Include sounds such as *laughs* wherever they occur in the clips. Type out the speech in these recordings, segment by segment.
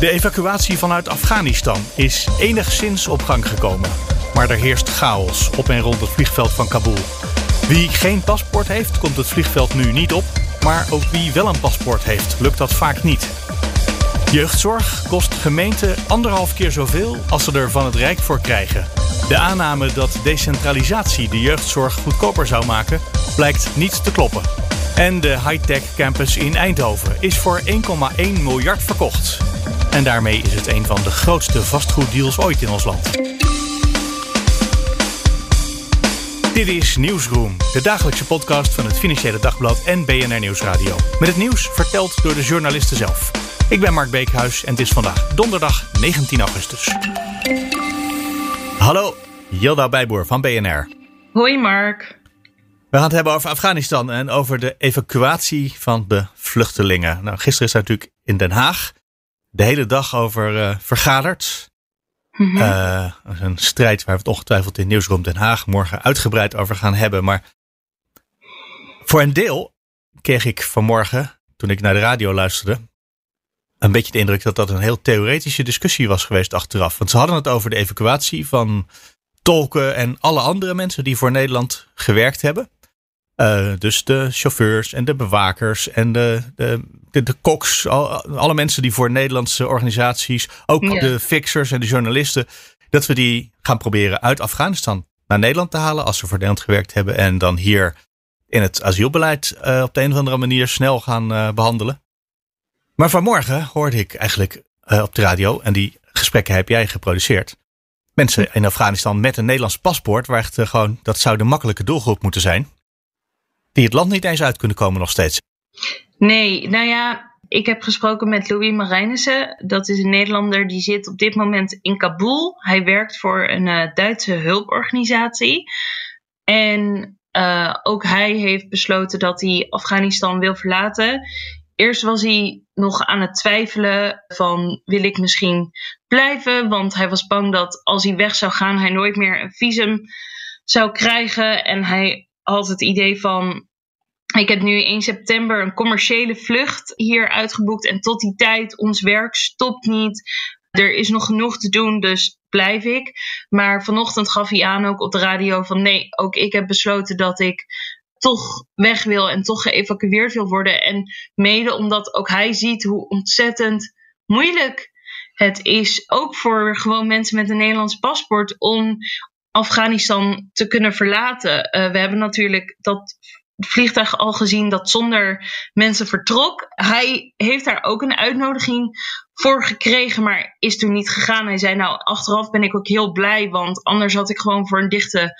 De evacuatie vanuit Afghanistan is enigszins op gang gekomen. Maar er heerst chaos op en rond het vliegveld van Kabul. Wie geen paspoort heeft, komt het vliegveld nu niet op. Maar ook wie wel een paspoort heeft, lukt dat vaak niet. Jeugdzorg kost gemeenten anderhalf keer zoveel als ze er van het Rijk voor krijgen. De aanname dat decentralisatie de jeugdzorg goedkoper zou maken, blijkt niet te kloppen. En de high-tech campus in Eindhoven is voor 1,1 miljard verkocht. En daarmee is het een van de grootste vastgoeddeals ooit in ons land. Dit is Nieuwsroom, de dagelijkse podcast van het Financiële Dagblad en BNR Nieuwsradio. Met het nieuws verteld door de journalisten zelf. Ik ben Mark Beekhuis en het is vandaag donderdag 19 augustus. Hallo, Yilda Bijboer van BNR. Hoi Mark. We gaan het hebben over Afghanistan en over de evacuatie van de vluchtelingen. Nou, gisteren is daar natuurlijk in Den Haag de hele dag over uh, vergaderd. Mm -hmm. een strijd waar we het ongetwijfeld in Nieuwsroom Den Haag morgen uitgebreid over gaan hebben. Maar voor een deel kreeg ik vanmorgen, toen ik naar de radio luisterde, een beetje de indruk dat dat een heel theoretische discussie was geweest achteraf. Want ze hadden het over de evacuatie van tolken en alle andere mensen die voor Nederland gewerkt hebben. Uh, dus de chauffeurs en de bewakers en de, de, de, de koks. Al, alle mensen die voor Nederlandse organisaties, ook ja. de fixers en de journalisten. Dat we die gaan proberen uit Afghanistan naar Nederland te halen als ze voor Nederland gewerkt hebben. En dan hier in het asielbeleid uh, op de een of andere manier snel gaan uh, behandelen. Maar vanmorgen hoorde ik eigenlijk op de radio, en die gesprekken heb jij geproduceerd. Mensen in Afghanistan met een Nederlands paspoort, waar echt gewoon, dat zou de makkelijke doelgroep moeten zijn die het land niet eens uit kunnen komen nog steeds. Nee, nou ja, ik heb gesproken met Louis Marijnissen. Dat is een Nederlander die zit op dit moment in Kabul. Hij werkt voor een uh, Duitse hulporganisatie. En uh, ook hij heeft besloten dat hij Afghanistan wil verlaten. Eerst was hij nog aan het twijfelen van wil ik misschien blijven, want hij was bang dat als hij weg zou gaan hij nooit meer een visum zou krijgen en hij had het idee van. Ik heb nu 1 september een commerciële vlucht hier uitgeboekt. En tot die tijd, ons werk stopt niet. Er is nog genoeg te doen, dus blijf ik. Maar vanochtend gaf hij aan ook op de radio van nee, ook ik heb besloten dat ik toch weg wil en toch geëvacueerd wil worden. En mede omdat ook hij ziet hoe ontzettend moeilijk het is, ook voor gewoon mensen met een Nederlands paspoort, om Afghanistan te kunnen verlaten. Uh, we hebben natuurlijk dat vliegtuig al gezien dat zonder mensen vertrok. Hij heeft daar ook een uitnodiging voor gekregen, maar is toen niet gegaan. Hij zei: Nou, achteraf ben ik ook heel blij, want anders had ik gewoon voor een dichte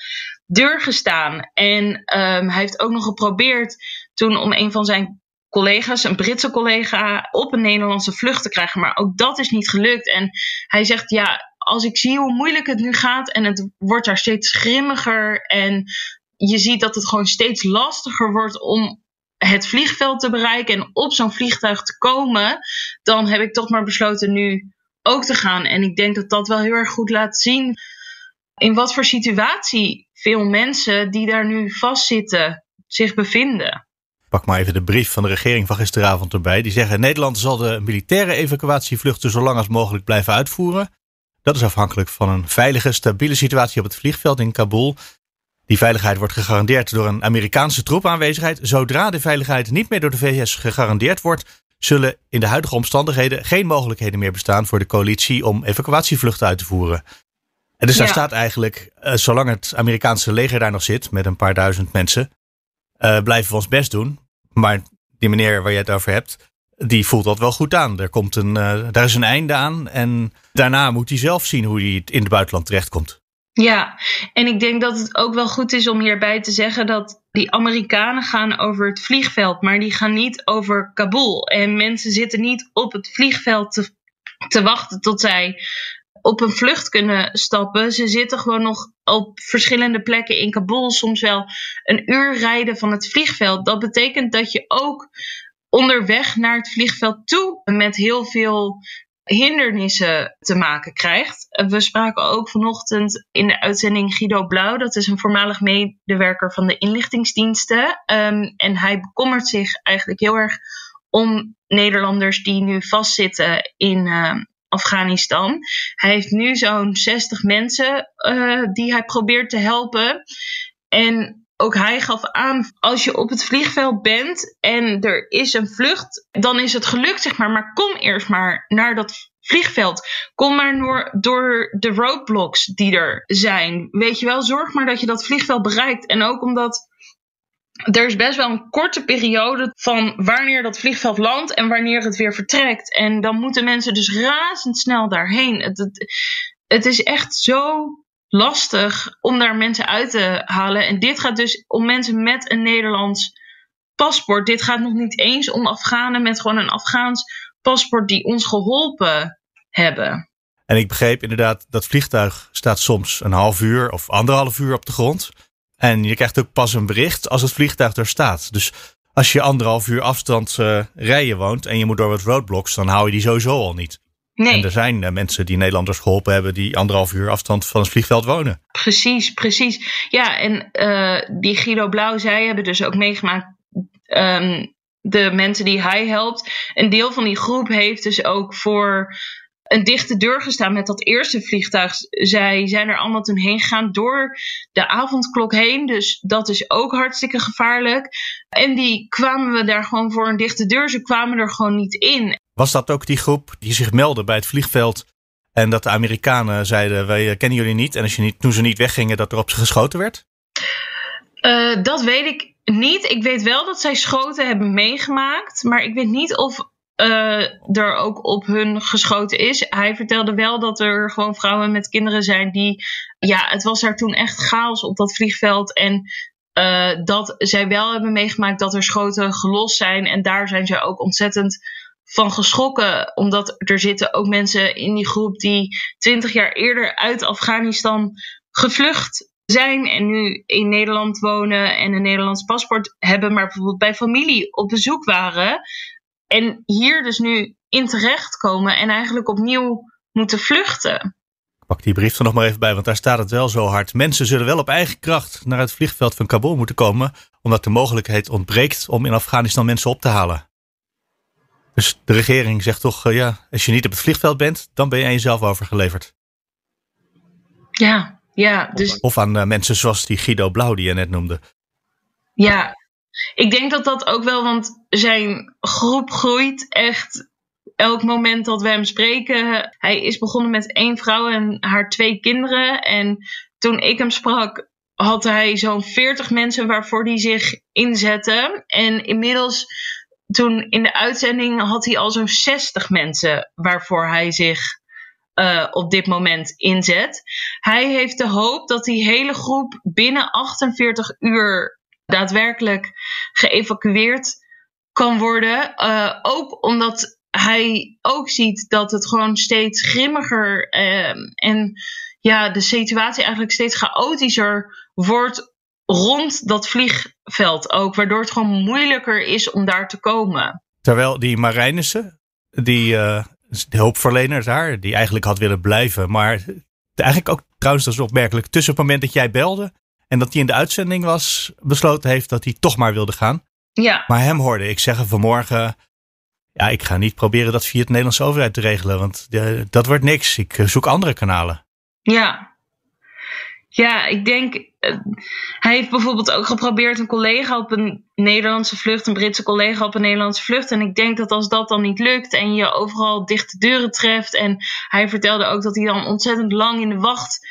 deur gestaan. En um, hij heeft ook nog geprobeerd toen om een van zijn collega's, een Britse collega, op een Nederlandse vlucht te krijgen. Maar ook dat is niet gelukt. En hij zegt: Ja, als ik zie hoe moeilijk het nu gaat en het wordt daar steeds grimmiger en je ziet dat het gewoon steeds lastiger wordt om het vliegveld te bereiken en op zo'n vliegtuig te komen, dan heb ik toch maar besloten nu ook te gaan. En ik denk dat dat wel heel erg goed laat zien in wat voor situatie veel mensen die daar nu vastzitten zich bevinden. Pak maar even de brief van de regering van gisteravond erbij. Die zeggen: Nederland zal de militaire evacuatievluchten zo lang als mogelijk blijven uitvoeren. Dat is afhankelijk van een veilige, stabiele situatie op het vliegveld in Kabul. Die veiligheid wordt gegarandeerd door een Amerikaanse troepaanwezigheid. Zodra de veiligheid niet meer door de VS gegarandeerd wordt, zullen in de huidige omstandigheden geen mogelijkheden meer bestaan voor de coalitie om evacuatievluchten uit te voeren. En dus ja. daar staat eigenlijk, uh, zolang het Amerikaanse leger daar nog zit met een paar duizend mensen, uh, blijven we ons best doen. Maar die meneer waar je het over hebt, die voelt dat wel goed aan. Er komt een, uh, daar is een einde aan. En daarna moet hij zelf zien hoe hij in het buitenland terechtkomt. Ja, en ik denk dat het ook wel goed is om hierbij te zeggen dat die Amerikanen gaan over het vliegveld, maar die gaan niet over Kabul. En mensen zitten niet op het vliegveld te, te wachten tot zij op een vlucht kunnen stappen. Ze zitten gewoon nog op verschillende plekken in Kabul, soms wel een uur rijden van het vliegveld. Dat betekent dat je ook onderweg naar het vliegveld toe met heel veel hindernissen te maken krijgt. We spraken ook vanochtend in de uitzending Guido Blauw, dat is een voormalig medewerker van de inlichtingsdiensten. Ehm, en hij bekommert zich eigenlijk heel erg om Nederlanders die nu vastzitten in uh, Afghanistan. Hij heeft nu zo'n 60 mensen uh, die hij probeert te helpen. En ook hij gaf aan, als je op het vliegveld bent en er is een vlucht, dan is het gelukt, zeg maar. Maar kom eerst maar naar dat vliegveld. Kom maar door, de roadblocks die er zijn. Weet je wel, zorg maar dat je dat vliegveld bereikt. En ook omdat er is best wel een korte periode van wanneer dat vliegveld landt en wanneer het weer vertrekt. En dan moeten mensen dus razendsnel daarheen. Het, het is echt zo lastig om daar mensen uit te halen. En dit gaat dus om mensen met een Nederlands paspoort. Dit gaat nog niet eens om Afghanen met gewoon een Afghaans paspoort die ons geholpen hebben. En ik begreep inderdaad, dat vliegtuig staat soms een half uur of anderhalf uur op de grond. En je krijgt ook pas een bericht als het vliegtuig er staat. Dus als je anderhalf uur afstand uh, rijden woont en je moet door wat roadblocks, dan hou je die sowieso al niet. Nee. En er zijn uh, mensen die Nederlanders geholpen hebben die anderhalf uur afstand van het vliegveld wonen. Precies, precies. Ja, en uh, die Guido Blauw, zij hebben dus ook meegemaakt. Um, de mensen die hij helpt. Een deel van die groep heeft dus ook voor een dichte deur gestaan met dat eerste vliegtuig. Zij zijn er allemaal toen heen gegaan door de avondklok heen. Dus dat is ook hartstikke gevaarlijk. En die kwamen we daar gewoon voor een dichte deur. Ze kwamen er gewoon niet in. Was dat ook die groep die zich meldde bij het vliegveld? En dat de Amerikanen zeiden: Wij kennen jullie niet. En als je niet, toen ze niet weggingen, dat er op ze geschoten werd? Uh, dat weet ik niet. Ik weet wel dat zij schoten hebben meegemaakt. Maar ik weet niet of uh, er ook op hun geschoten is. Hij vertelde wel dat er gewoon vrouwen met kinderen zijn die. Ja, het was daar toen echt chaos op dat vliegveld. En dat zij wel hebben meegemaakt dat er schoten gelost zijn. En daar zijn ze ook ontzettend van geschrokken. Omdat er zitten ook mensen in die groep die twintig jaar eerder uit Afghanistan gevlucht zijn en nu in Nederland wonen en een Nederlands paspoort hebben, maar bijvoorbeeld bij familie op bezoek waren. En hier dus nu in terechtkomen en eigenlijk opnieuw moeten vluchten. Pak die brief er nog maar even bij, want daar staat het wel zo hard. Mensen zullen wel op eigen kracht naar het vliegveld van Kabul moeten komen, omdat de mogelijkheid ontbreekt om in Afghanistan mensen op te halen. Dus de regering zegt toch, uh, ja, als je niet op het vliegveld bent, dan ben je aan jezelf overgeleverd. Ja, ja. Dus... Of aan uh, mensen zoals die Guido Blauw die je net noemde. Ja, ik denk dat dat ook wel, want zijn groep groeit echt elk moment dat we hem spreken. Hij is begonnen met één vrouw en haar twee kinderen. En toen ik hem sprak, had hij zo'n 40 mensen waarvoor hij zich inzette. En inmiddels, toen in de uitzending, had hij al zo'n 60 mensen waarvoor hij zich uh, op dit moment inzet. Hij heeft de hoop dat die hele groep binnen 48 uur daadwerkelijk geëvacueerd kan worden. Uh, ook omdat hij ook ziet dat het gewoon steeds grimmiger uh, en ja, de situatie eigenlijk steeds chaotischer wordt rond dat vliegveld ook. Waardoor het gewoon moeilijker is om daar te komen. Terwijl die Marijnissen, die uh, de hulpverlener daar, die eigenlijk had willen blijven. Maar eigenlijk ook trouwens, dat is opmerkelijk, tussen het moment dat jij belde en dat hij in de uitzending was, besloten heeft dat hij toch maar wilde gaan. Ja. Maar hem hoorde ik zeggen vanmorgen, ja, ik ga niet proberen dat via het Nederlandse overheid te regelen, want uh, dat wordt niks. Ik uh, zoek andere kanalen. Ja. Ja, ik denk, hij heeft bijvoorbeeld ook geprobeerd een collega op een Nederlandse vlucht, een Britse collega op een Nederlandse vlucht. En ik denk dat als dat dan niet lukt en je overal dichte deuren treft. En hij vertelde ook dat hij dan ontzettend lang in de wacht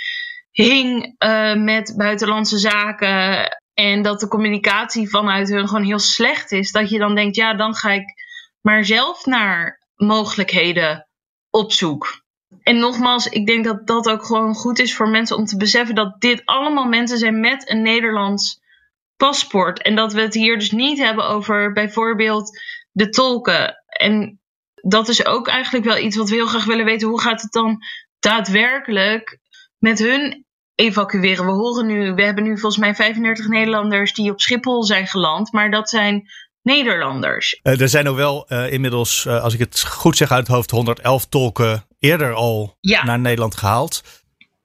hing uh, met buitenlandse zaken. En dat de communicatie vanuit hun gewoon heel slecht is. Dat je dan denkt, ja, dan ga ik maar zelf naar mogelijkheden op zoek. En nogmaals, ik denk dat dat ook gewoon goed is voor mensen om te beseffen dat dit allemaal mensen zijn met een Nederlands paspoort. En dat we het hier dus niet hebben over bijvoorbeeld de tolken. En dat is ook eigenlijk wel iets wat we heel graag willen weten. Hoe gaat het dan daadwerkelijk met hun evacueren. We horen nu, we hebben nu volgens mij 35 Nederlanders die op Schiphol zijn geland, maar dat zijn Nederlanders. Uh, er zijn ook wel uh, inmiddels, uh, als ik het goed zeg uit het hoofd, 111 tolken eerder al ja. naar Nederland gehaald.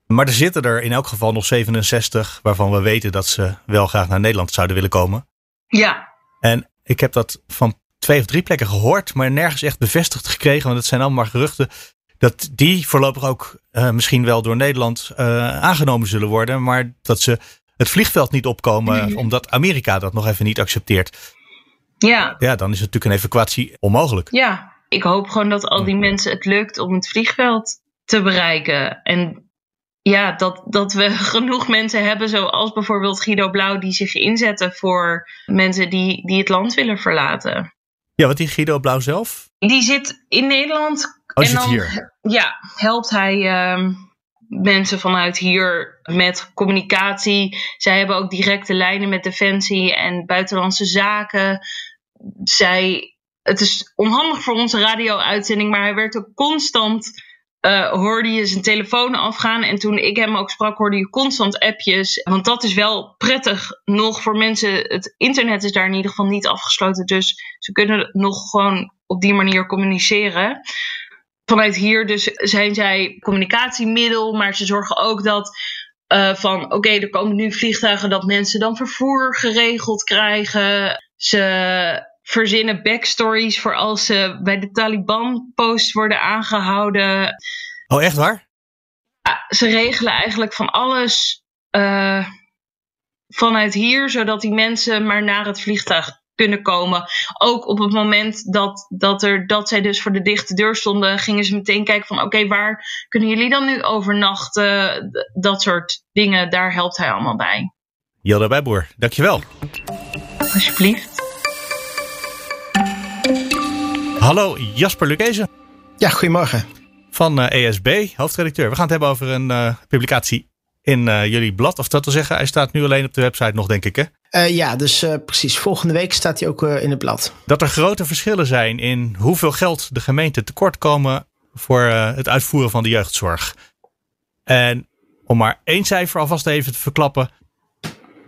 Maar er zitten er in elk geval nog 67 waarvan we weten dat ze wel graag naar Nederland zouden willen komen. Ja. En ik heb dat van twee of drie plekken gehoord, maar nergens echt bevestigd gekregen, want het zijn allemaal maar geruchten. Dat die voorlopig ook uh, misschien wel door Nederland uh, aangenomen zullen worden, maar dat ze het vliegveld niet opkomen omdat Amerika dat nog even niet accepteert. Ja. Ja, dan is natuurlijk een evacuatie onmogelijk. Ja, ik hoop gewoon dat al die mensen het lukt om het vliegveld te bereiken. En ja, dat, dat we *laughs* genoeg mensen hebben, zoals bijvoorbeeld Guido Blauw, die zich inzetten voor mensen die, die het land willen verlaten. Ja, wat die Guido Blauw zelf? Die zit in Nederland. Oh, en dan, hier? Ja, helpt hij uh, mensen vanuit hier met communicatie. Zij hebben ook directe lijnen met Defensie en Buitenlandse Zaken. Zij, het is onhandig voor onze radio-uitzending, maar hij werkt ook constant uh, hoorde je zijn telefoon afgaan. En toen ik hem ook sprak, hoorde je constant appjes. Want dat is wel prettig nog voor mensen. Het internet is daar in ieder geval niet afgesloten. Dus ze kunnen nog gewoon op die manier communiceren. Vanuit hier dus zijn zij communicatiemiddel. Maar ze zorgen ook dat uh, van oké, er komen nu vliegtuigen dat mensen dan vervoer geregeld krijgen. Ze verzinnen backstories voor als ze bij de Taliban-post worden aangehouden. Oh, echt waar? Ja, ze regelen eigenlijk van alles uh, vanuit hier, zodat die mensen maar naar het vliegtuig kunnen komen. Ook op het moment dat, dat, er, dat zij dus voor de dichte deur stonden, gingen ze meteen kijken van oké, waar kunnen jullie dan nu overnachten? Dat soort dingen, daar helpt hij allemaal bij. Jelda Bijboer, dankjewel. Alsjeblieft. Hallo, Jasper Lucese. Ja, goedemorgen. Van uh, eh, ESB, hoofdredacteur. We gaan het hebben over een uh, publicatie in uh, jullie blad. Of dat wil zeggen, hij staat nu alleen op de website nog, denk ik, hè? ja, dus precies. Volgende week staat hij ook in het blad. Dat er grote verschillen zijn in hoeveel geld de gemeenten tekort komen voor het uitvoeren van de jeugdzorg. En om maar één cijfer alvast even te verklappen.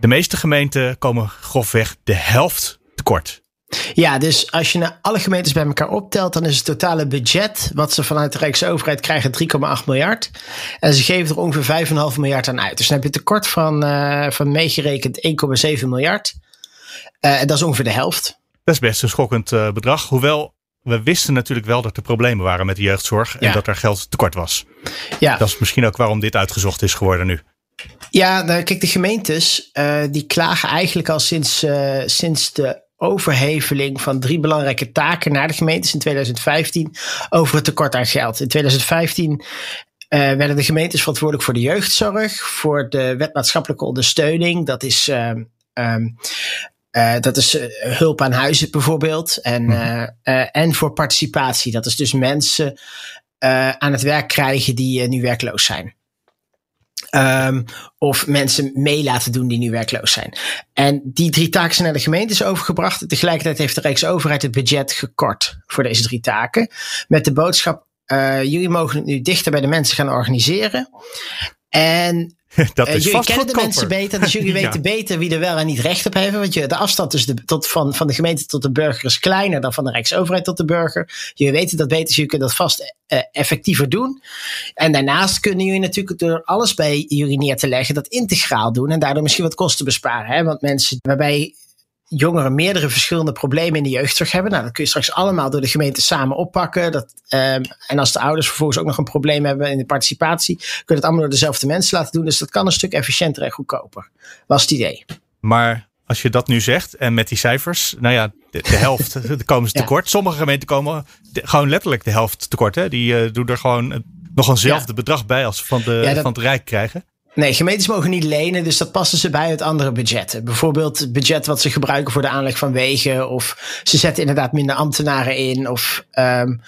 De meeste gemeenten komen grofweg de helft tekort. Ja, dus als je naar alle gemeentes bij elkaar optelt, dan is het totale budget wat ze vanuit de Rijksoverheid krijgen 3,8 miljard. En ze geven er ongeveer 5,5 miljard aan uit. Dus dan heb je een tekort van, uh, van meegerekend 1,7 miljard. Uh, en dat is ongeveer de helft. Dat is best een schokkend uh, bedrag. Hoewel we wisten natuurlijk wel dat er problemen waren met de jeugdzorg en dat er geld tekort was. Ja. Dat is misschien ook waarom dit uitgezocht is geworden nu. Ja, nou, kijk, de gemeentes die klagen eigenlijk al sinds, sinds de overheveling van drie belangrijke taken naar de gemeentes in 2015 over het tekort aan geld. In 2015 uh, eh, werden de gemeentes verantwoordelijk voor de jeugdzorg, voor de wet maatschappelijke ondersteuning. Dat is. Uh, um, uh, dat is hulp aan huizen bijvoorbeeld. En, mm en voor participatie. Dat is dus mensen aan het werk krijgen die nu werkloos zijn. Um, of mensen mee laten doen die nu werkloos zijn. En die drie taken zijn naar de gemeentes overgebracht. Tegelijkertijd heeft de Rijksoverheid het budget gekort voor deze drie taken. Met de boodschap: uh, jullie mogen het nu dichter bij de mensen gaan organiseren. En *laughs* dat is uh, jullie kennen de mensen beter, dus jullie *laughs* weten beter wie er wel en niet recht op hebben. Want je, de afstand tussen de, tot, van, van de gemeente tot de burger is kleiner dan van de Rijksoverheid tot de burger. Jullie weten dat beter, dus jullie kunnen dat vast uh, effectiever doen. En daarnaast kunnen jullie natuurlijk door alles bij jullie neer te leggen, dat integraal doen. En daardoor misschien wat kosten besparen. Hè? Want mensen waarbij jongeren meerdere verschillende problemen in de jeugdzorg hebben. Nou, dat kun je straks allemaal door de gemeente samen oppakken. Dat, um, en als de ouders vervolgens ook nog een probleem hebben in de participatie, kun je het allemaal door dezelfde mensen laten doen. Dus dat kan een stuk efficiënter en goedkoper. Was het idee. Maar als je dat nu zegt en met die cijfers, nou ja, de, de helft, *laughs* komen ze tekort. Sommige gemeenten komen gewoon letterlijk de helft tekort. Hè? Die uh, doen er gewoon nog eenzelfde ja. bedrag bij als ze van, de, dat, van het Rijk krijgen. Nee, gemeentes mogen niet lenen, dus dat passen ze bij uit andere budgetten. Bijvoorbeeld het budget wat ze gebruiken voor de aanleg van wegen. Of ze zetten inderdaad minder ambtenaren in. Of um,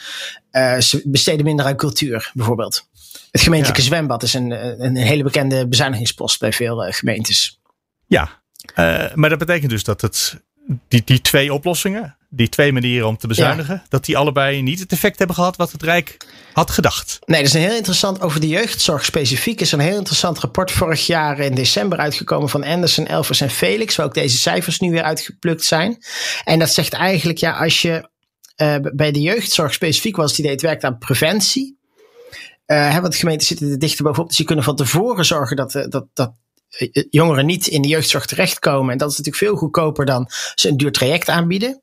uh, ze besteden minder aan cultuur, bijvoorbeeld. Het gemeentelijke ja. zwembad is een, een hele bekende bezuinigingspost bij veel uh, gemeentes. Ja, uh, maar dat betekent dus dat het, die, die twee oplossingen, die twee manieren om te bezuinigen, ja. dat die allebei niet het effect hebben gehad wat het Rijk had gedacht. Nee, dat is een heel interessant. Over de jeugdzorg specifiek is een heel interessant rapport vorig jaar in december uitgekomen van Anderson, Elvers en Felix. Waar ook deze cijfers nu weer uitgeplukt zijn. En dat zegt eigenlijk, ja, als je uh, bij de jeugdzorg specifiek was idee, het werkt aan preventie. Uh, want gemeenten zitten er dichter bovenop, dus die kunnen van tevoren zorgen dat, dat, dat jongeren niet in de jeugdzorg terechtkomen. En dat is natuurlijk veel goedkoper dan ze een duur traject aanbieden.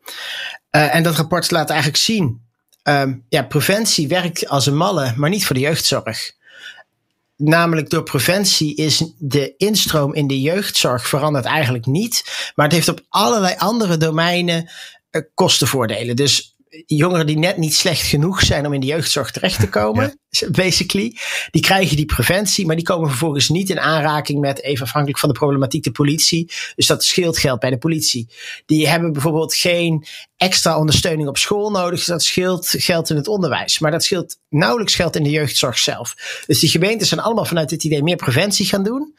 En dat rapport laat eigenlijk zien Um, ja, preventie werkt als een malle, maar niet voor de jeugdzorg. Namelijk door preventie is de instroom in de jeugdzorg verandert eigenlijk niet. Maar het heeft op allerlei andere domeinen uh, kostenvoordelen. Dus jongeren die net niet slecht genoeg zijn om in de jeugdzorg terecht te komen, *laughs* basically, die krijgen die preventie, maar die komen vervolgens niet in aanraking met, even afhankelijk van de problematiek, de politie. Dus dat scheelt geld bij de politie. Die hebben bijvoorbeeld geen extra ondersteuning op school nodig, dus dat scheelt geld in het onderwijs. Maar dat scheelt nauwelijks geld in de jeugdzorg zelf. Dus die gemeenten zijn allemaal vanuit het idee meer preventie gaan doen.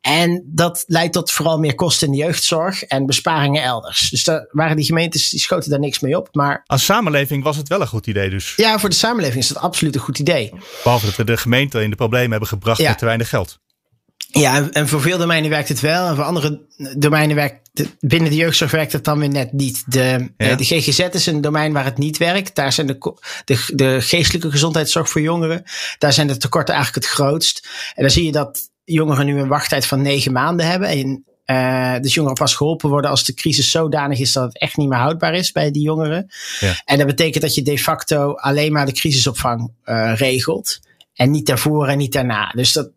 En dat leidt tot vooral meer kosten in de jeugdzorg en besparingen elders. Dus daar waren die gemeentes, die schoten daar niks mee op. Maar als samenleving was het wel een goed idee dus. Ja, voor de samenleving is dat absoluut een goed idee. Behalve dat we de gemeente in de problemen hebben gebracht met te weinig geld. Ja, en voor veel domeinen werkt het wel. En voor andere domeinen werkt binnen de jeugdzorg werkt het dan weer net niet. De, ja. de GGZ is een domein waar het niet werkt. Daar zijn de, de, de geestelijke gezondheidszorg voor jongeren. Daar zijn de tekorten eigenlijk het grootst. En dan zie je dat jongeren nu een wachttijd van negen maanden hebben. En uh, dus jongeren pas geholpen worden als de crisis zodanig is dat het echt niet meer houdbaar is bij die jongeren. Ja. En dat betekent dat je de facto alleen maar de crisisopvang uh, regelt. En niet daarvoor en niet daarna. Dus dat,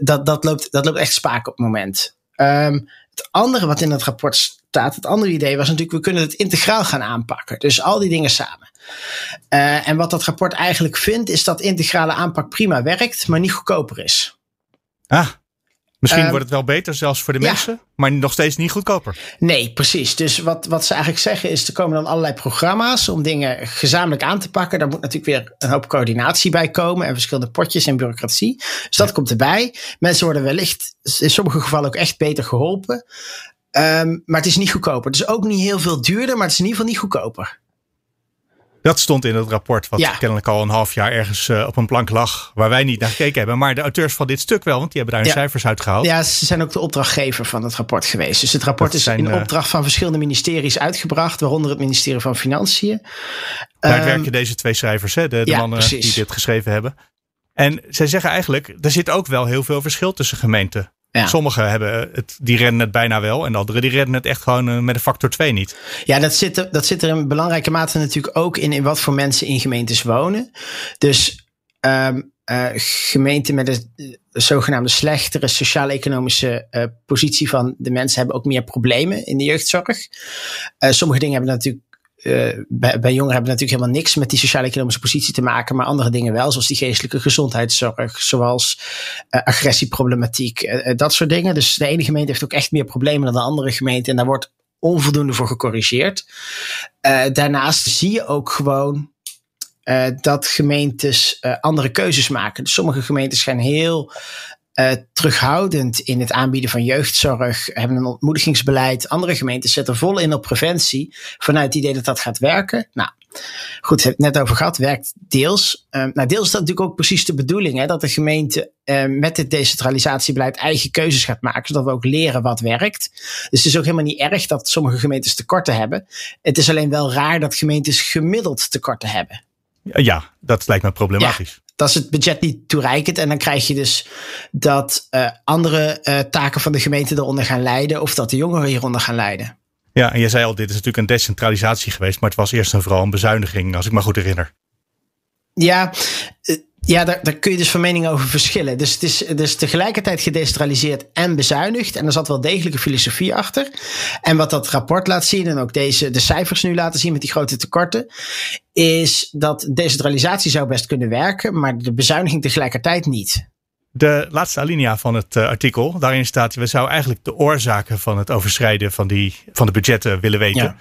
dat, dat, loopt, dat loopt echt spaak op het moment. Um, het andere wat in het rapport staat, het andere idee was natuurlijk, we kunnen het integraal gaan aanpakken. Dus al die dingen samen. Uh, en wat dat rapport eigenlijk vindt, is dat integrale aanpak prima werkt, maar niet goedkoper is. Ah, misschien um, wordt het wel beter zelfs voor de ja. mensen, maar nog steeds niet goedkoper. Nee, precies. Dus wat, wat ze eigenlijk zeggen is, er komen dan allerlei programma's om dingen gezamenlijk aan te pakken. Daar moet natuurlijk weer een hoop coördinatie bij komen en verschillende potjes en bureaucratie. Dus dat ja. komt erbij. Mensen worden wellicht in sommige gevallen ook echt beter geholpen. Um, maar het is niet goedkoper. Het is ook niet heel veel duurder, maar het is in ieder geval niet goedkoper. Dat stond in het rapport, wat ja. kennelijk al een half jaar ergens uh, op een plank lag, waar wij niet naar gekeken hebben. Maar de auteurs van dit stuk wel, want die hebben daar hun ja. cijfers uitgehaald. Ja, ze zijn ook de opdrachtgever van het rapport geweest. Dus het rapport dat is zijn, in uh, opdracht van verschillende ministeries uitgebracht, waaronder het ministerie van Financiën. Daar um, werken deze twee schrijvers, hè, de, de ja, mannen precies. die dit geschreven hebben. En zij zeggen eigenlijk, er zit ook wel heel veel verschil tussen gemeenten. Ja. Sommigen hebben het, die rennen het bijna wel. En anderen die rennen het echt gewoon uh, met een factor 2 niet. Ja, dat zit, er, dat zit er in belangrijke mate natuurlijk ook in, in wat voor mensen in gemeentes wonen. Dus um, uh, gemeenten met een zogenaamde slechtere sociaal-economische uh, positie van de mensen hebben ook meer problemen in de jeugdzorg. sommige dingen hebben natuurlijk bij, bij, jongeren hebben natuurlijk helemaal niks met die sociaal-economische positie te maken, maar andere dingen wel, zoals die geestelijke gezondheidszorg, zoals uh, agressieproblematiek, uh, dat soort dingen. Dus de ene gemeente heeft ook echt meer problemen dan de andere gemeente en daar wordt onvoldoende voor gecorrigeerd. daarnaast zie je ook gewoon dat gemeentes andere keuzes maken. Dus sommige gemeentes gaan heel uh, terughoudend in het aanbieden van jeugdzorg, hebben een ontmoedigingsbeleid. Andere gemeenten zetten vol in op preventie vanuit het idee dat dat gaat werken. Nou, goed, hebben het net over gehad, werkt deels. Uh, nou, deels is dat natuurlijk ook precies de bedoeling, hè, dat de gemeente uh, met het decentralisatiebeleid eigen keuzes gaat maken, zodat we ook leren wat werkt. Dus het is ook helemaal niet erg dat sommige gemeentes tekorten hebben. Het is alleen wel raar dat gemeentes gemiddeld tekorten hebben. Ja, dat lijkt me problematisch. Ja dat is het budget niet toereikend. En dan krijg je dus dat uh, andere uh, taken van de gemeente eronder gaan leiden. Of dat de jongeren hieronder gaan leiden. Ja, en je zei al, dit is natuurlijk een decentralisatie geweest. Maar het was eerst en vooral een bezuiniging, als ik me goed herinner. Ja, uh, ja, daar, daar kun je dus van mening over verschillen. Dus het is dus tegelijkertijd gedecentraliseerd en bezuinigd. En er zat wel degelijke filosofie achter. En wat dat rapport laat zien, en ook deze, de cijfers nu laten zien met die grote tekorten, is dat decentralisatie zou best kunnen werken, maar de bezuiniging tegelijkertijd niet. De laatste alinea van het uh, artikel, daarin staat, we zouden eigenlijk de oorzaken van het overschrijden van, die, van de budgetten willen weten. Ja.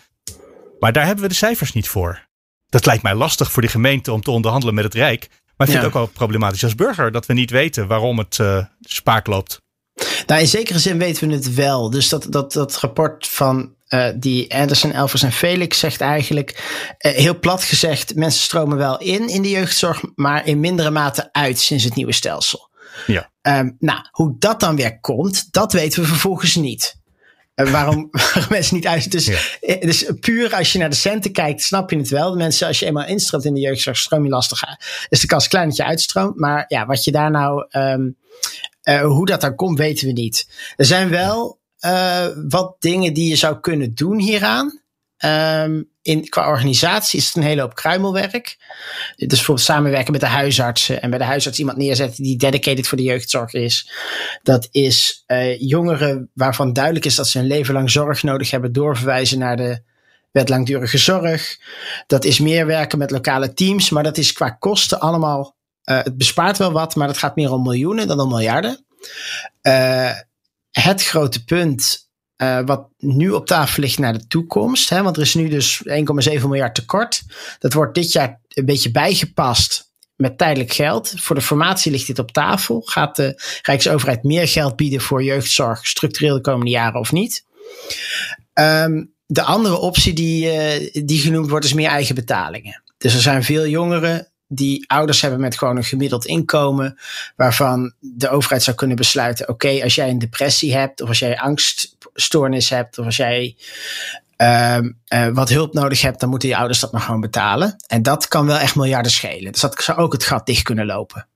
Maar daar hebben we de cijfers niet voor. Dat lijkt mij lastig voor die gemeente om te onderhandelen met het Rijk. Maar ik vind ja. het ook wel problematisch als burger dat we niet weten waarom het uh, spaak loopt. Nou, in zekere zin weten we het wel. Dus dat, dat, dat rapport van uh, die Anderson, Elvers en Felix zegt eigenlijk, uh, heel plat gezegd, mensen stromen wel in in de jeugdzorg, maar in mindere mate uit sinds het nieuwe stelsel. Ja. Um, nou, hoe dat dan weer komt, dat weten we vervolgens niet. Waarom, *laughs* waarom mensen niet uit. Dus, ja. dus puur als je naar de centen kijkt, snap je het wel. De mensen, als je eenmaal instroomt in de jeugdzorg, stroom je lastig Is de kans klein dat je uitstroomt. Maar ja, wat je daar nou, um, hoe dat dan komt, weten we niet. Er zijn wel uh, wat dingen die je zou kunnen doen hieraan. Um, in, qua organisatie is het een hele hoop kruimelwerk. Dus bijvoorbeeld samenwerken met de huisartsen en bij de huisarts iemand neerzetten die dedicated voor de jeugdzorg is. Dat is uh, jongeren waarvan duidelijk is dat ze een leven lang zorg nodig hebben, doorverwijzen naar de wet langdurige zorg. Dat is meer werken met lokale teams, maar dat is qua kosten allemaal. Uh, het bespaart wel wat, maar dat gaat meer om miljoenen dan om miljarden. Uh, het grote punt uh, wat nu op tafel ligt naar de toekomst. Hè, want er is nu dus 1,7 miljard tekort. Dat wordt dit jaar een beetje bijgepast met tijdelijk geld. Voor de formatie ligt dit op tafel. Gaat de Rijksoverheid meer geld bieden voor jeugdzorg structureel de komende jaren of niet? Um, de andere optie die, uh, die genoemd wordt is meer eigen betalingen. Dus er zijn veel jongeren die ouders hebben met gewoon een gemiddeld inkomen, waarvan de overheid zou kunnen besluiten: oké, als jij een depressie hebt, of als jij angststoornis hebt, of als jij uh, uh, wat hulp nodig hebt, dan moeten je ouders dat maar gewoon betalen. En dat kan wel echt miljarden schelen. Dus dat zou ook het gat dicht kunnen lopen.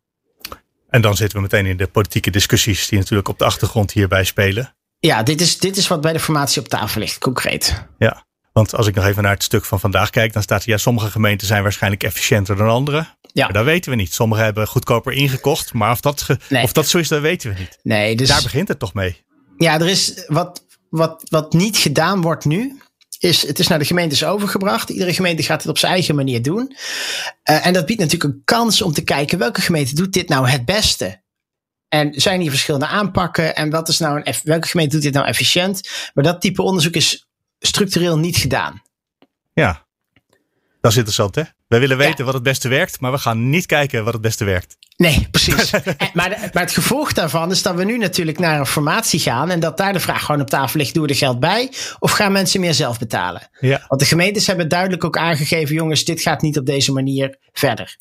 En dan zitten we meteen in de politieke discussies die natuurlijk op de achtergrond hierbij spelen. Ja, dit is, dit is wat bij de formatie op tafel ligt, concreet. Ja. Want als ik nog even naar het stuk van vandaag kijk, dan staat er ja, sommige gemeenten zijn waarschijnlijk efficiënter dan andere. Ja. Maar dat weten we niet. Sommigen hebben goedkoper ingekocht, maar of dat, nee. of dat zo is, dat weten we niet. Nee, dus, Daar begint het toch mee. Ja, er is wat, wat, wat niet gedaan wordt nu, is, het is naar de gemeentes overgebracht. Iedere gemeente gaat het op zijn eigen manier doen. Uh, en dat biedt natuurlijk een kans om te kijken welke gemeente doet dit nou het beste. En zijn hier verschillende aanpakken? En wat is nou een, welke gemeente doet dit nou efficiënt? Maar dat type onderzoek is structureel niet gedaan. Ja, dat is interessant hè. Wij willen weten ja. wat het beste werkt, maar we gaan niet kijken wat het beste werkt. Nee, precies. *laughs* maar, de, maar het gevolg daarvan is dat we nu natuurlijk naar een formatie gaan en dat daar de vraag gewoon op tafel ligt: doen we er geld bij of gaan mensen meer zelf betalen? Ja. Want de gemeentes hebben duidelijk ook aangegeven: jongens, dit gaat niet op deze manier verder.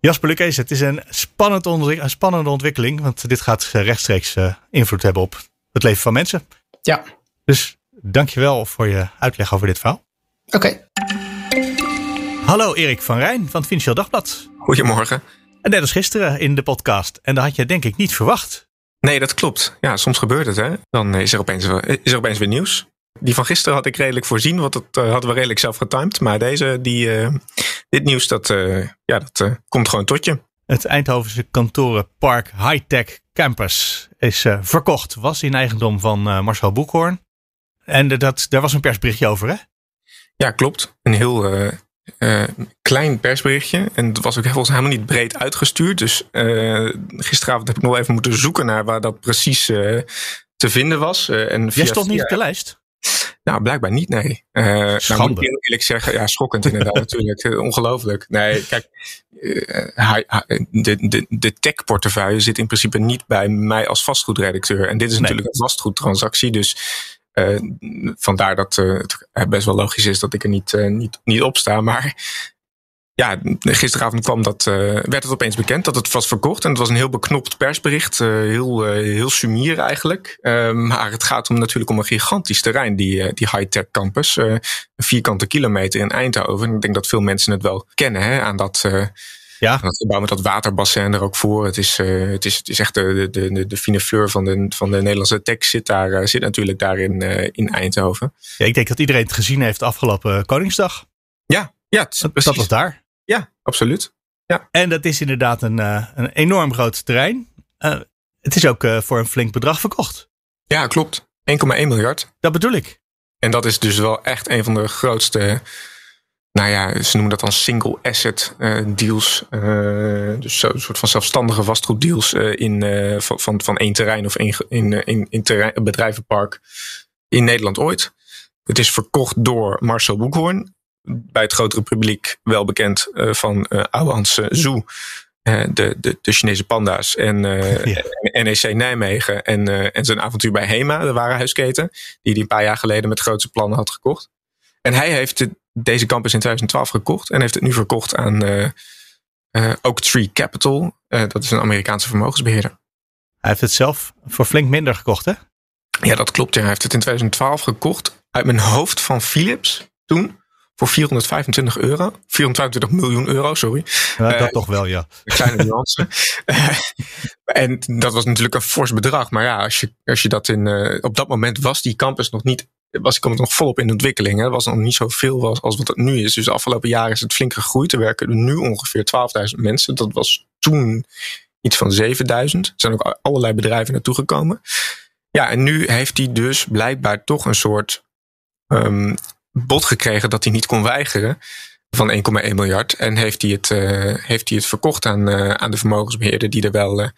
Jasper Lukees, het is een, spannend een spannende ontwikkeling, want dit gaat rechtstreeks uh, invloed hebben op het leven van mensen. Ja. Dus dankjewel voor je uitleg over dit verhaal. Oké. Okay. Hallo Erik van Rijn van het Financieel Dagblad. Goedemorgen. En net als gisteren in de podcast. En dat had je denk ik niet verwacht. Nee, dat klopt. Ja, soms gebeurt het hè. Dan is er opeens, is er opeens weer nieuws. Die van gisteren had ik redelijk voorzien, want dat uh, hadden we redelijk zelf getimed. Maar deze, die, uh, dit nieuws, dat, uh, ja, dat komt gewoon tot je. Het Eindhovense kantorenpark Hightech Campus is verkocht. Was in eigendom van Marcel Boekhoorn. En dat, daar was een persberichtje over, hè? Ja, klopt. Een heel uh, uh, klein persberichtje. En het was ook volgens helemaal niet breed uitgestuurd. Dus uh, gisteravond heb ik nog even moeten zoeken naar waar dat precies te vinden was. en Jij stond niet op de lijst? Nou, blijkbaar niet, nee. Uh, nou, moet ik eerlijk zeggen, ja, schokkend inderdaad *laughs* natuurlijk. Ongelooflijk. Nee, kijk, de, de, de tech-portefeuille zit in principe niet bij mij als vastgoedredacteur. En dit is nee. natuurlijk een vastgoedtransactie, dus vandaar dat uh, het best wel logisch is dat ik er niet, uh, niet, niet op sta. Maar ja, gisteravond kwam dat, werd het opeens bekend dat het was verkocht. En het was een heel beknopt persbericht. heel, heel sumier eigenlijk. maar het gaat om natuurlijk om een gigantisch terrein, die, die high-tech campus. vierkante kilometer in Eindhoven. En ik denk dat veel mensen het wel kennen hè, aan dat ja. Dat gebouw met dat waterbassin er ook voor. Het is, uh, het is, het is echt de, de, de, de fine fleur van de, van de Nederlandse tech zit, daar, uh, zit natuurlijk daar in, uh, in Eindhoven. Ja, ik denk dat iedereen het gezien heeft afgelopen Koningsdag. Ja, ja dat, dat was daar. Ja, absoluut. Ja. En dat is inderdaad een, een enorm groot terrein. het is ook voor een flink bedrag verkocht. Ja, klopt. 1,1 miljard. Dat bedoel ik. En dat is dus wel echt een van de grootste nou ja, ze noemen dat dan single asset uh, deals. Uh, dus een soort van zelfstandige vastgoeddeals uh, in, van, van, van één terrein of één, in, in, in terrein, een bedrijvenpark in Nederland ooit. Het is verkocht door Marcel Boekhoorn. Bij het grotere publiek wel bekend van uh, Ouwehans Zoo. de, de, de Chinese panda's en *laughs* NEC Nijmegen en, en zijn avontuur bij Hema, de warenhuisketen, die hij een paar jaar geleden met grootse plannen had gekocht. En hij heeft deze campus in 2012 gekocht en heeft het nu verkocht aan Oak Tree Capital. dat is een Amerikaanse vermogensbeheerder. Hij heeft het zelf voor flink minder gekocht, hè? Ja, dat klopt. Ja. Hij heeft het in 2012 gekocht uit mijn hoofd van Philips toen voor 425 euro. 425 miljoen euro, sorry. Ja, dat uh, toch wel, ja. Een kleine *laughs* nuance. uh, en dat was natuurlijk een fors bedrag. Maar ja, als je, als je dat in. Uh, op dat moment was die campus nog niet. Was ik nog volop in ontwikkeling. Het was nog niet zoveel als, als wat het nu is. Dus de afgelopen jaren is het flink gegroeid. Er werken er nu ongeveer 12.000 mensen. Dat was toen iets van 7000. Er zijn ook allerlei bedrijven naartoe gekomen. Ja, en nu heeft hij dus blijkbaar toch een soort um, bod gekregen dat hij niet kon weigeren van 1,1 miljard. En heeft hij het, uh, heeft hij het verkocht aan, uh, aan de vermogensbeheerder die er wel, uh,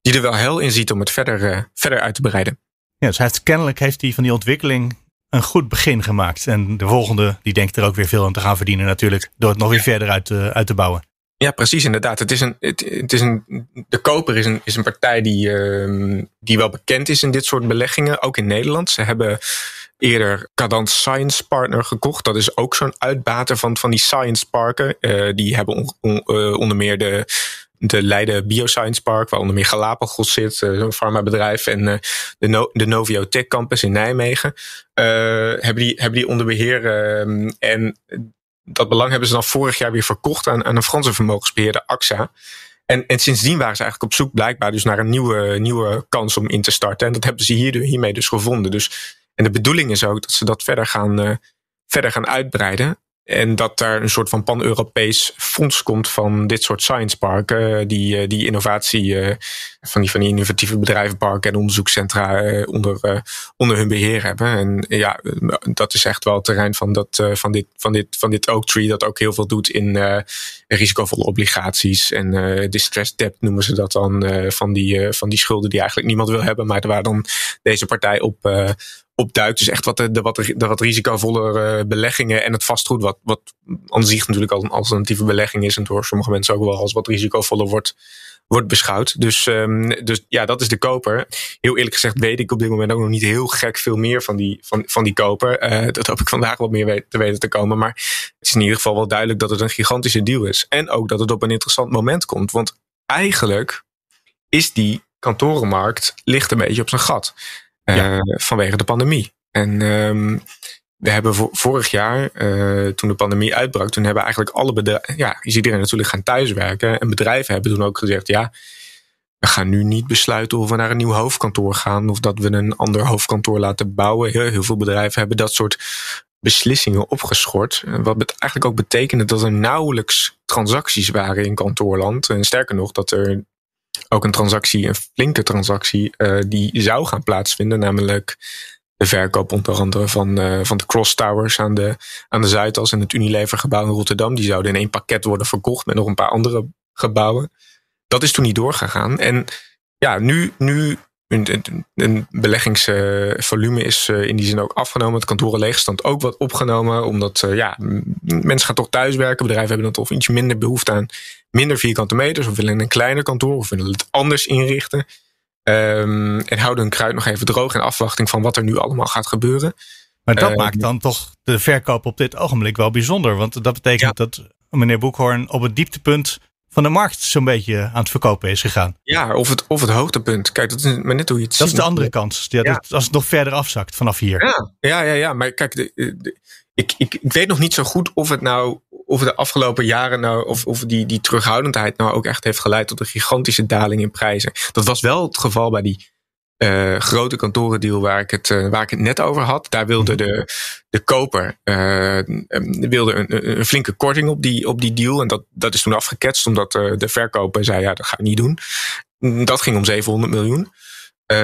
die er wel hel in ziet om het verder, verder uit te breiden. Ja, dus heeft, kennelijk heeft hij van die ontwikkeling een goed begin gemaakt. En de volgende, die denkt er ook weer veel aan te gaan verdienen natuurlijk. Door het nog weer verder uit, uit te bouwen. Ja, precies, inderdaad. Het is een, het, is een, de Koper is een, is een partij die, uh, die wel bekend is in dit soort beleggingen, ook in Nederland. Ze hebben eerder Cadant Science Partner gekocht. Dat is ook zo'n uitbater van, van die science parken. Uh, die hebben uh, onder meer de, de Leiden Bioscience Park, waar onder meer Galapagos zit, zo'n farmabedrijf, en de, no, de Novio Tech Campus in Nijmegen. hebben, die, hebben die onder beheer. Ehm, en dat belang hebben ze dan vorig jaar weer verkocht aan, aan een Franse vermogensbeheerder, AXA. En, en sindsdien waren ze eigenlijk op zoek blijkbaar dus naar een nieuwe, nieuwe kans om in te starten. En dat hebben ze hier, hiermee dus gevonden. Dus, en de bedoeling is ook dat ze dat verder gaan, verder gaan uitbreiden. En dat daar een soort van pan-Europees fonds komt van dit soort science parken. Die, eh, die innovatie eh, van die, van die innovatieve bedrijvenparken en onderzoekscentra eh, onder, onder hun beheer hebben. En ja, dat is echt wel het terrein van, dat, van, dit, van, dit, van dit Oak Tree. Dat ook heel veel doet in risicovolle obligaties. En distressed debt noemen ze dat dan. van, die, van die schulden die eigenlijk niemand wil hebben. Maar waar dan deze partij op opduikt. Dus echt wat, de, wat, de wat risicovolle beleggingen en het vastgoed, wat, wat aan zich natuurlijk al een alternatieve belegging is en door sommige mensen ook wel als wat risicovoller wordt, wordt beschouwd. Dus, um, dus ja, dat is de koper. Heel eerlijk gezegd weet ik op dit moment ook nog niet heel gek veel meer van die, van, van die koper. Uh, dat hoop ik vandaag wat meer te weten te komen. Maar het is in ieder geval wel duidelijk dat het een gigantische deal is. En ook dat het op een interessant moment komt. Want eigenlijk is die kantorenmarkt ligt een beetje op zijn gat. Uh, vanwege de pandemie. En um, we hebben vorig jaar, uh, toen de pandemie uitbrak, toen hebben eigenlijk alle bedrijven, ja, is iedereen natuurlijk gaan thuiswerken. En bedrijven hebben toen ook gezegd, ja, we gaan nu niet besluiten of we naar een nieuw hoofdkantoor gaan of dat we een ander hoofdkantoor laten bouwen. Heel, heel veel bedrijven hebben dat soort beslissingen opgeschort. Wat eigenlijk ook betekende dat er nauwelijks transacties waren in kantoorland. En sterker nog, dat er ook een transactie, een flinke transactie, uh, die zou gaan plaatsvinden. Namelijk de verkoop onder andere van, uh, van de Cross Towers aan de, aan de Zuidas en het Unilever gebouw in Rotterdam. Die zouden in één pakket worden verkocht met nog een paar andere gebouwen. Dat is toen niet doorgegaan. En ja, nu, nu een, beleggingsvolume is uh, in die zin ook afgenomen. Het kantorenleegstand ook wat opgenomen. Omdat uh, ja, mensen gaan toch thuiswerken. Bedrijven hebben dan toch iets minder behoefte aan minder vierkante meters. Of willen een kleiner kantoor. Of willen het anders inrichten. Um, en houden hun kruid nog even droog in afwachting van wat er nu allemaal gaat gebeuren. Maar dat uh, maakt dan toch de verkoop op dit ogenblik wel bijzonder. Want dat betekent ja. dat meneer Boekhoorn op het dieptepunt van de markt zo'n beetje aan het verkopen is gegaan. Ja, of het, of het hoogtepunt. Kijk, dat is maar net hoe je het Dat ziet. is de andere kant. Ja, ja. Dat, als het nog verder afzakt vanaf hier. Ja, ja, ja. ja. maar kijk, de, de, ik, ik, ik weet nog niet zo goed of het nou of de afgelopen jaren nou, of, of die, die terughoudendheid nou ook echt heeft geleid tot een gigantische daling in prijzen. Dat was wel het geval bij die uh, grote kantorendeal waar ik, het, uh, waar ik het net over had. Daar wilde de, de koper uh, wilde een, een, flinke korting op die, op die deal. En dat, dat is toen afgeketst omdat de verkoper zei, ja, dat ga ik niet doen. Dat ging om 700 miljoen.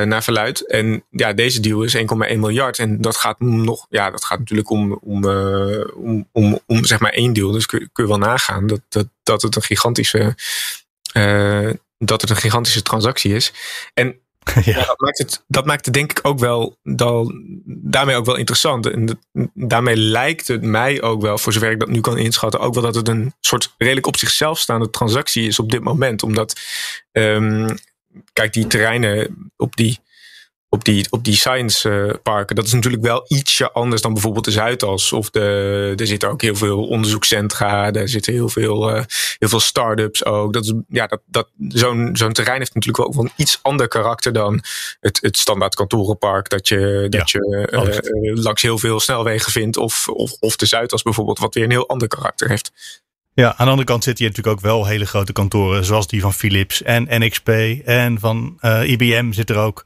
Naar verluid. En ja, deze deal is 1,1 miljard. En dat gaat nog, ja, dat gaat natuurlijk om, om, om, om, om zeg maar één deal. Dus kun, kun je wel nagaan dat, dat, dat het een gigantische, dat het een gigantische transactie is. En *laughs* Ja. dat, maakt het, dat maakt het denk ik ook wel, dan, daarmee ook wel interessant. En daarmee lijkt het mij ook wel, voor zover ik dat nu kan inschatten, ook wel dat het een soort redelijk op zichzelf staande transactie is op dit moment. Omdat, um, kijk, die terreinen op die op die, op die science uh, parken. Dat is natuurlijk wel ietsje anders dan bijvoorbeeld de Zuidas. Of de, er zitten ook heel veel onderzoekscentra. Er zitten heel veel, uh, heel veel start-ups ook. Dat is, ja, dat, dat, zo'n, zo'n terrein heeft natuurlijk wel, wel een iets ander karakter dan het, het standaard kantorenpark. Dat je, dat je uh, langs heel veel snelwegen vindt. Of, of, of de Zuidas bijvoorbeeld, wat weer een heel ander karakter heeft. Ja, aan de andere kant zitten hier natuurlijk ook wel hele grote kantoren, zoals die van Philips en NXP en van IBM zit er ook.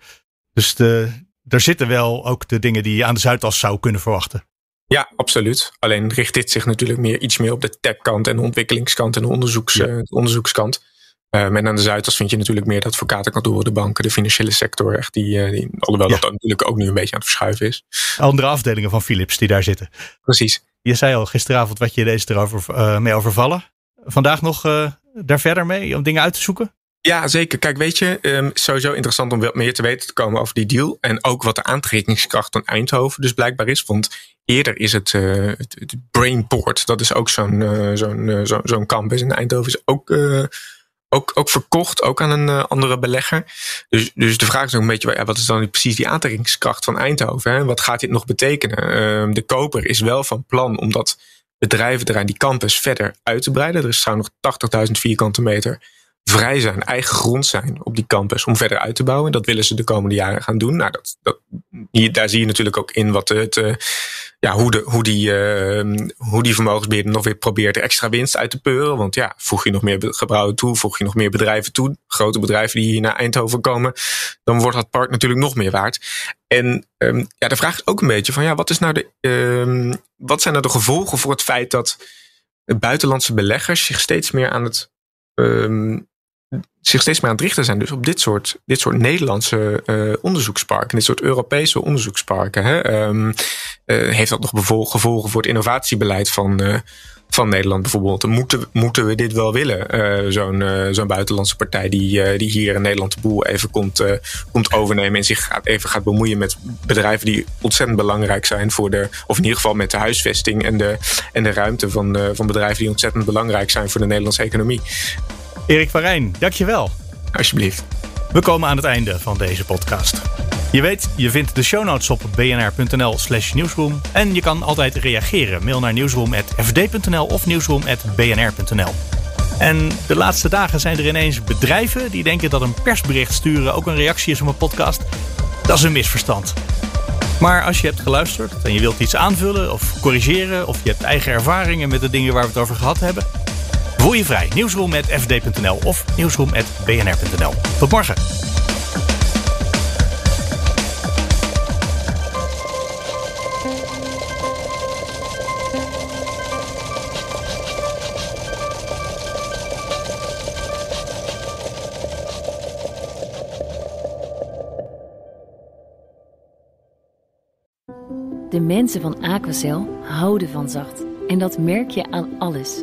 Dus de, er zitten wel ook de dingen die je aan de Zuidas zou kunnen verwachten. Ja, absoluut. Alleen richt dit zich natuurlijk meer, iets meer op de techkant en de ontwikkelingskant en de, onderzoeks, ja. uh, onderzoekskant. Uh, en aan de Zuidas vind je natuurlijk meer de advocatenkantoren, de banken, de financiële sector. Echt die, uh, die alhoewel ja. dat natuurlijk ook nu een beetje aan het verschuiven is. Andere afdelingen van Philips die daar zitten. Precies. Je zei al gisteravond wat je deze erover mee overvallen. Vandaag nog daar verder mee om dingen uit te zoeken? Ja, zeker. Kijk, weet je, um, sowieso interessant om wat meer te weten te komen over die deal. En ook wat de aantrekkingskracht van Eindhoven dus blijkbaar is. Want eerder is het, uh, het, Brainport, dat is ook zo'n uh, zo'n zo, zo'n campus in Eindhoven, is ook, ook, ook verkocht, ook aan een andere belegger. Dus, dus de vraag is ook een beetje, wat is dan precies die aantrekkingskracht van Eindhoven? Hè? Wat gaat dit nog betekenen? Ehm, de koper is wel van plan om dat bedrijventerrein, die campus, verder uit te breiden. Er is trouwens nog 80.000 vierkante meter vrij zijn, eigen grond zijn op die campus om verder uit te bouwen. Dat willen ze de komende jaren gaan doen. Nou, dat, dat, hier, daar zie je natuurlijk ook in wat het, uh, ja, hoe, de, hoe, die, uh, hoe die vermogensbeheerder nog weer probeert er extra winst uit te peuren. Want ja, voeg je nog meer gebouwen toe, voeg je nog meer bedrijven toe, grote bedrijven die hier naar Eindhoven komen, dan wordt dat park natuurlijk nog meer waard. En um, ja, de vraag is ook een beetje van ja, wat, is nou de, um, wat zijn nou de gevolgen voor het feit dat buitenlandse beleggers zich steeds meer aan het um, zich steeds meer aan het richten zijn dus op dit soort, dit soort Nederlandse uh, onderzoeksparken, dit soort Europese onderzoeksparken. Hè? Um, uh, heeft dat nog gevolgen voor het innovatiebeleid van, uh, van Nederland bijvoorbeeld? Moeten, moeten we dit wel willen? Zo'n zo'n buitenlandse partij die, die hier in Nederland de boel even komt, komt overnemen en zich gaat, even gaat bemoeien met bedrijven die ontzettend belangrijk zijn voor de, of in ieder geval met de huisvesting en de, en de ruimte van, van bedrijven die ontzettend belangrijk zijn voor de Nederlandse economie. Erik van Rijn, dankjewel. Alsjeblieft. We komen aan het einde van deze podcast. Je weet, je vindt de show notes op bnr.nl slash nieuwsroom. En je kan altijd reageren. Mail naar nieuwsroom.fd.nl of nieuwsroom.bnr.nl. En de laatste dagen zijn er ineens bedrijven die denken dat een persbericht sturen ook een reactie is op een podcast. Dat is een misverstand. Maar als je hebt geluisterd en je wilt iets aanvullen of corrigeren... of je hebt eigen ervaringen met de dingen waar we het over gehad hebben... Voel je vrij. Nieuwsroom.fd.nl of nieuwsroom.bnr.nl. Tot morgen. De mensen van Aquacel houden van zacht. En dat merk je aan alles.